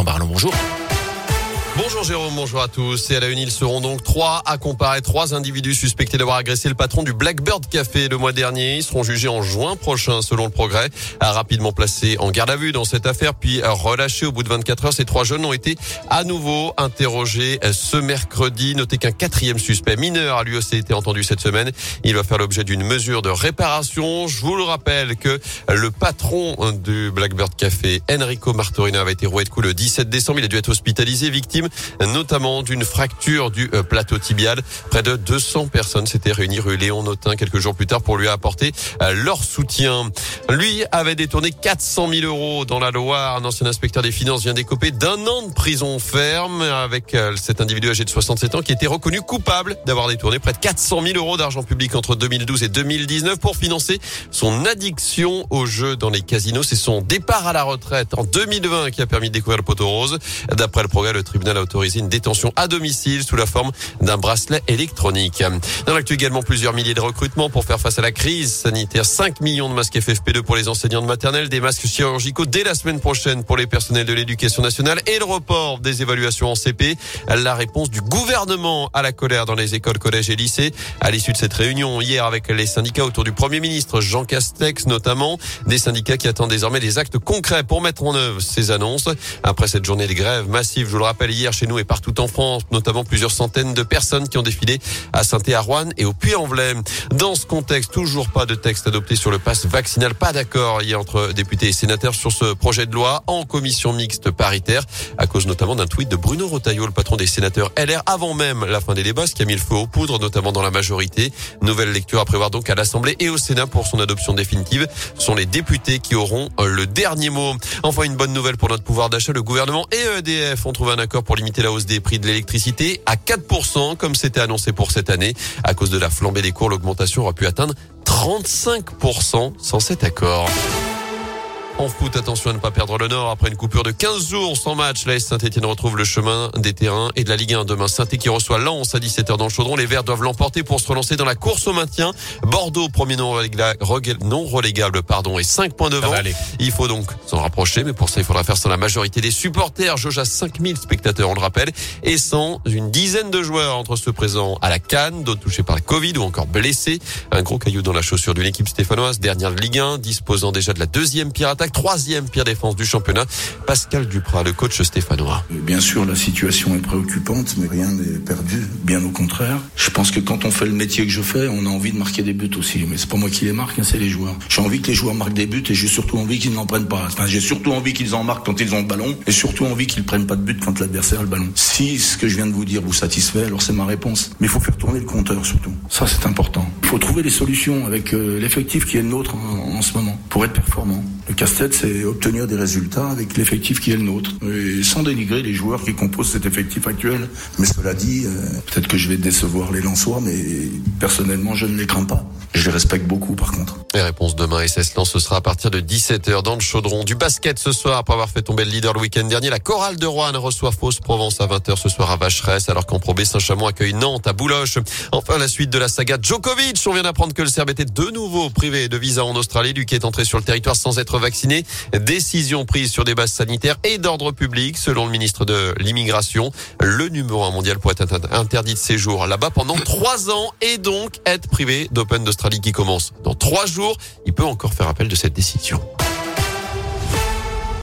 Gaëtan Barlon, bonjour. Bonjour Jérôme, bonjour à tous. Et à la une, ils seront donc trois à comparer. Trois individus suspectés d'avoir agressé le patron du Blackbird Café le mois dernier. Ils seront jugés en juin prochain, selon le progrès. Rapidement placés en garde à vue dans cette affaire, puis relâchés au bout de 24 heures. Ces trois jeunes ont été à nouveau interrogés ce mercredi. Notez qu'un quatrième suspect mineur a lui aussi été entendu cette semaine. Il va faire l'objet d'une mesure de réparation. Je vous le rappelle que le patron du Blackbird Café, Enrico Martorina, avait été roué de coups le 17 décembre. Il a dû être hospitalisé, victime notamment d'une fracture du euh, plateau tibial. Près de 200 personnes s'étaient réunies rue Léon Notin quelques jours plus tard pour lui apporter euh, leur soutien. Lui avait détourné 400 000 euros dans la Loire. Un ancien inspecteur des finances vient d'écoper d'un an de prison ferme avec euh, cet individu âgé de 67 ans qui était reconnu coupable d'avoir détourné près de 400 000 euros d'argent public entre 2012 et 2019 pour financer son addiction aux jeux dans les casinos. C'est son départ à la retraite en 2020 qui a permis de découvrir le poteau rose. D'après le progrès, le tribunal a autorisé une détention à domicile sous la forme d'un bracelet électronique. Dans l'actu également, plusieurs milliers de recrutements pour faire face à la crise sanitaire. 5 millions de masques FFP2 pour les enseignants de maternelle, des masques chirurgicaux dès la semaine prochaine pour les personnels de l'éducation nationale et le report des évaluations en CP. La réponse du gouvernement à la colère dans les écoles, collèges et lycées. À l'issue de cette réunion hier avec les syndicats autour du Premier ministre Jean Castex notamment, des syndicats qui attendent désormais des actes concrets pour mettre en œuvre ces annonces. Après cette journée de grève massive, je vous le rappelle hier chez nous et partout en France, notamment plusieurs centaines de personnes qui ont défilé à saint Rouen et au Puy-en-Velay. Dans ce contexte, toujours pas de texte adopté sur le pass vaccinal, pas d'accord hier entre députés et sénateurs sur ce projet de loi en commission mixte paritaire, à cause notamment d'un tweet de Bruno Rotaillot, le patron des sénateurs LR, avant même la fin des débats, ce qui a mis le feu aux poudres, notamment dans la majorité. Nouvelle lecture à prévoir donc à l'Assemblée et au Sénat pour son adoption définitive. Ce sont les députés qui auront le dernier mot. Enfin, une bonne nouvelle pour notre pouvoir d'achat. Le gouvernement et EDF ont trouvé un accord pour limiter la hausse des prix de l'électricité à 4%, comme c'était annoncé pour cette année. À cause de la flambée des cours, l'augmentation aura pu atteindre 35% sans cet accord. En foot, attention à ne pas perdre le nord. Après une coupure de 15 jours sans match, l'AS Saint-Etienne retrouve le chemin des terrains et de la Ligue 1 demain. saint qui reçoit Lens à 17h dans le chaudron. Les Verts doivent l'emporter pour se relancer dans la course au maintien. Bordeaux, premier non relégable, pardon, et 5 points devant. Il faut donc s'en rapprocher, mais pour ça, il faudra faire sans la majorité des supporters. Jauge à 5000 spectateurs, on le rappelle, et sans une dizaine de joueurs entre ceux présents à la Cannes, d'autres touchés par le Covid ou encore blessés. Un gros caillou dans la chaussure d'une équipe stéphanoise, dernière de Ligue 1, disposant déjà de la deuxième pire attaque troisième pire défense du championnat. Pascal Duprat, le coach stéphanois. Bien sûr, la situation est préoccupante, mais rien n'est perdu, bien au contraire. Je pense que quand on fait le métier que je fais, on a envie de marquer des buts aussi. Mais c'est pas moi qui les marque, hein, c'est les joueurs. J'ai envie que les joueurs marquent des buts et j'ai surtout envie qu'ils n'en prennent pas. Enfin, j'ai surtout envie qu'ils en marquent quand ils ont le ballon et surtout envie qu'ils prennent pas de but quand l'adversaire a le ballon. Si ce que je viens de vous dire vous satisfait, alors c'est ma réponse. Mais il faut faire tourner le compteur surtout. Ça, c'est important. Il faut trouver des solutions avec euh, l'effectif qui est le nôtre en, ce moment pour être performant. Le casse-tête, c'est obtenir des résultats avec l'effectif qui est le nôtre. Et sans dénigrer les joueurs qui composent cet effectif actuel. Mais cela dit, euh, peut-être que je vais décevoir les Lensois, mais personnellement, je ne les crains pas. Je les respecte beaucoup, par contre. Les réponses demain, SS Lens, ce sera à partir de 17h dans le chaudron. Du basket ce soir, après avoir fait tomber le leader le week-end dernier, la chorale de Rouen reçoit Fausse Provence à 20h ce soir à Vacheresse, alors qu'en probé Saint-Chamond accueille Nantes à Bouloche. Enfin, la suite de la saga Djokovic. On vient d'apprendre que le Serbe était de nouveau privé de visa en Australie, lui qui est entré sur le territoire sans être vacciné. Décision prise sur des bases sanitaires et d'ordre public, selon le ministre de l'immigration. Le numéro un mondial pourrait être interdit de séjour là-bas pendant trois ans et donc être privé d'Open d'Australie qui commence dans trois jours. Il peut encore faire appel de cette décision.